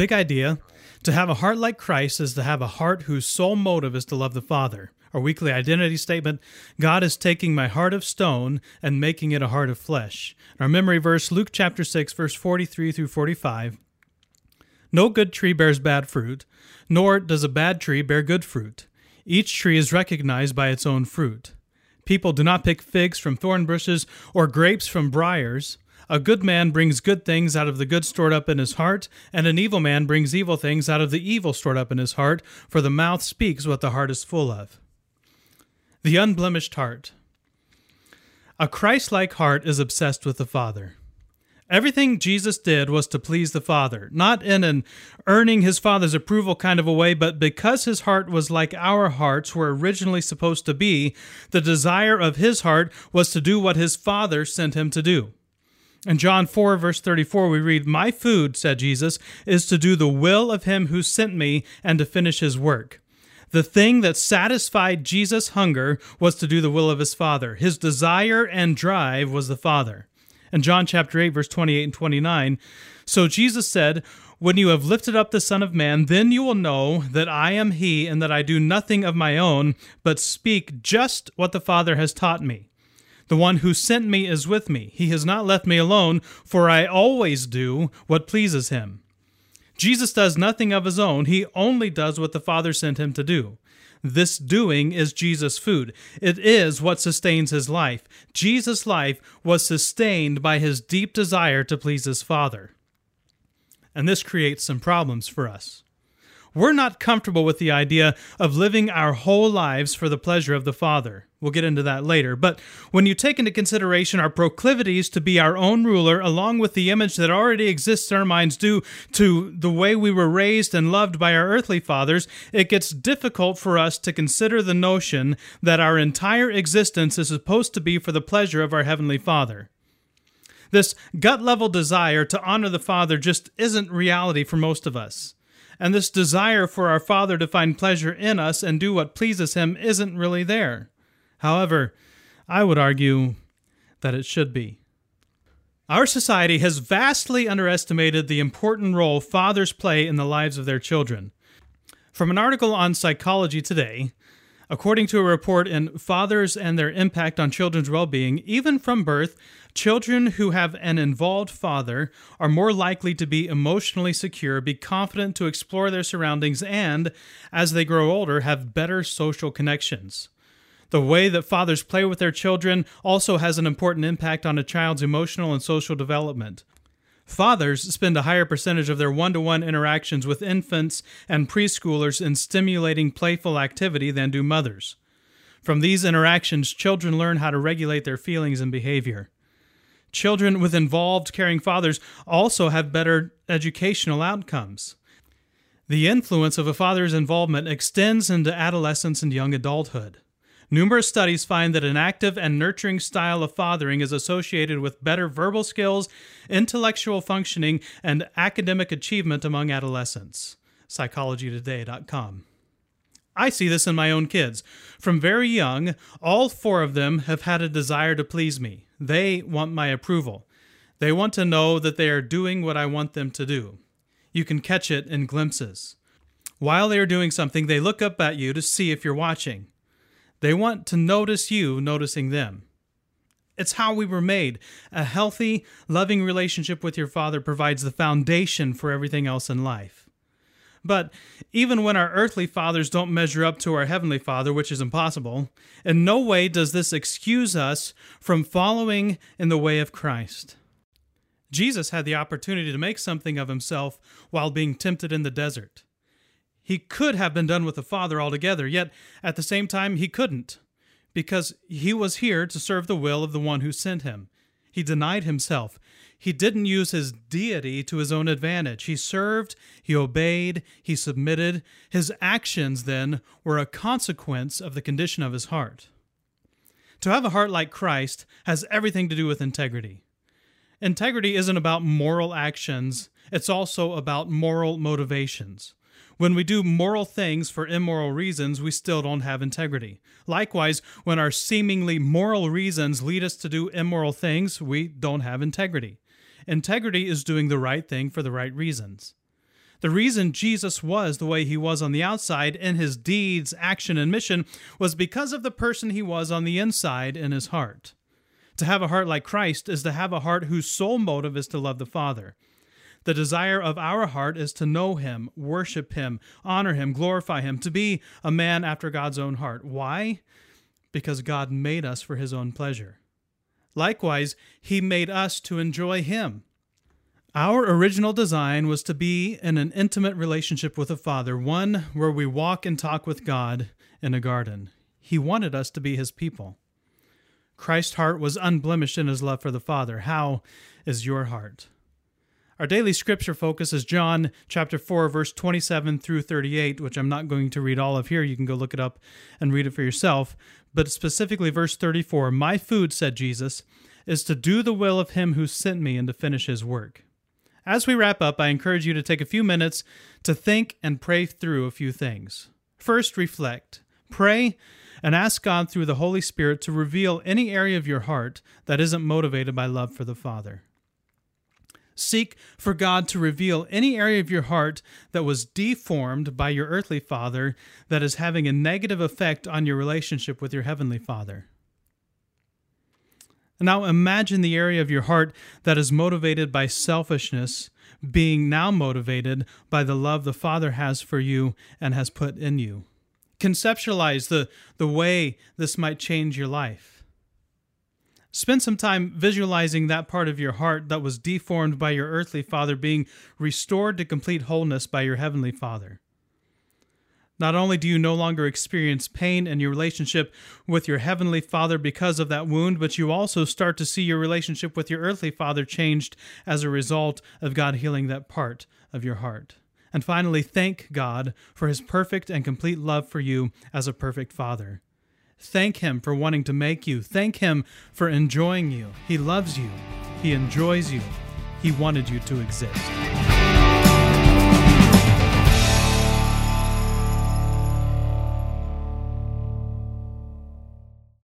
Big idea. To have a heart like Christ is to have a heart whose sole motive is to love the Father. Our weekly identity statement God is taking my heart of stone and making it a heart of flesh. Our memory verse, Luke chapter 6, verse 43 through 45. No good tree bears bad fruit, nor does a bad tree bear good fruit. Each tree is recognized by its own fruit. People do not pick figs from thorn bushes or grapes from briars. A good man brings good things out of the good stored up in his heart, and an evil man brings evil things out of the evil stored up in his heart, for the mouth speaks what the heart is full of. The unblemished heart. A Christ like heart is obsessed with the Father. Everything Jesus did was to please the Father, not in an earning his Father's approval kind of a way, but because his heart was like our hearts were originally supposed to be, the desire of his heart was to do what his Father sent him to do. In John 4, verse 34, we read, My food, said Jesus, is to do the will of him who sent me and to finish his work. The thing that satisfied Jesus' hunger was to do the will of his Father. His desire and drive was the Father in John chapter 8, verse 28 and 29. So Jesus said, When you have lifted up the Son of Man, then you will know that I am He, and that I do nothing of my own, but speak just what the Father has taught me. The one who sent me is with me. He has not left me alone, for I always do what pleases him. Jesus does nothing of his own, he only does what the Father sent him to do. This doing is Jesus' food. It is what sustains his life. Jesus' life was sustained by his deep desire to please his Father. And this creates some problems for us. We're not comfortable with the idea of living our whole lives for the pleasure of the Father. We'll get into that later. But when you take into consideration our proclivities to be our own ruler, along with the image that already exists in our minds due to the way we were raised and loved by our earthly fathers, it gets difficult for us to consider the notion that our entire existence is supposed to be for the pleasure of our Heavenly Father. This gut level desire to honor the Father just isn't reality for most of us and this desire for our Father to find pleasure in us and do what pleases Him isn't really there. However, I would argue that it should be. Our society has vastly underestimated the important role fathers play in the lives of their children. From an article on Psychology Today, According to a report in Fathers and Their Impact on Children's Well-Being, even from birth, children who have an involved father are more likely to be emotionally secure, be confident to explore their surroundings, and, as they grow older, have better social connections. The way that fathers play with their children also has an important impact on a child's emotional and social development. Fathers spend a higher percentage of their one to one interactions with infants and preschoolers in stimulating playful activity than do mothers. From these interactions, children learn how to regulate their feelings and behavior. Children with involved, caring fathers also have better educational outcomes. The influence of a father's involvement extends into adolescence and young adulthood. Numerous studies find that an active and nurturing style of fathering is associated with better verbal skills, intellectual functioning, and academic achievement among adolescents. PsychologyToday.com. I see this in my own kids. From very young, all four of them have had a desire to please me. They want my approval. They want to know that they are doing what I want them to do. You can catch it in glimpses. While they are doing something, they look up at you to see if you're watching. They want to notice you noticing them. It's how we were made. A healthy, loving relationship with your Father provides the foundation for everything else in life. But even when our earthly fathers don't measure up to our heavenly Father, which is impossible, in no way does this excuse us from following in the way of Christ. Jesus had the opportunity to make something of himself while being tempted in the desert. He could have been done with the Father altogether, yet at the same time he couldn't, because he was here to serve the will of the one who sent him. He denied himself. He didn't use his deity to his own advantage. He served, he obeyed, he submitted. His actions, then, were a consequence of the condition of his heart. To have a heart like Christ has everything to do with integrity. Integrity isn't about moral actions, it's also about moral motivations. When we do moral things for immoral reasons, we still don't have integrity. Likewise, when our seemingly moral reasons lead us to do immoral things, we don't have integrity. Integrity is doing the right thing for the right reasons. The reason Jesus was the way he was on the outside in his deeds, action, and mission was because of the person he was on the inside in his heart. To have a heart like Christ is to have a heart whose sole motive is to love the Father. The desire of our heart is to know Him, worship Him, honor Him, glorify Him, to be a man after God's own heart. Why? Because God made us for His own pleasure. Likewise, He made us to enjoy Him. Our original design was to be in an intimate relationship with the Father, one where we walk and talk with God in a garden. He wanted us to be His people. Christ's heart was unblemished in His love for the Father. How is your heart? Our daily scripture focus is John chapter 4 verse 27 through 38, which I'm not going to read all of here. You can go look it up and read it for yourself, but specifically verse 34, "My food," said Jesus, "is to do the will of him who sent me and to finish his work." As we wrap up, I encourage you to take a few minutes to think and pray through a few things. First, reflect. Pray and ask God through the Holy Spirit to reveal any area of your heart that isn't motivated by love for the Father. Seek for God to reveal any area of your heart that was deformed by your earthly father that is having a negative effect on your relationship with your heavenly father. Now imagine the area of your heart that is motivated by selfishness being now motivated by the love the Father has for you and has put in you. Conceptualize the, the way this might change your life. Spend some time visualizing that part of your heart that was deformed by your earthly father being restored to complete wholeness by your heavenly father. Not only do you no longer experience pain in your relationship with your heavenly father because of that wound, but you also start to see your relationship with your earthly father changed as a result of God healing that part of your heart. And finally, thank God for his perfect and complete love for you as a perfect father. Thank Him for wanting to make you. Thank Him for enjoying you. He loves you. He enjoys you. He wanted you to exist.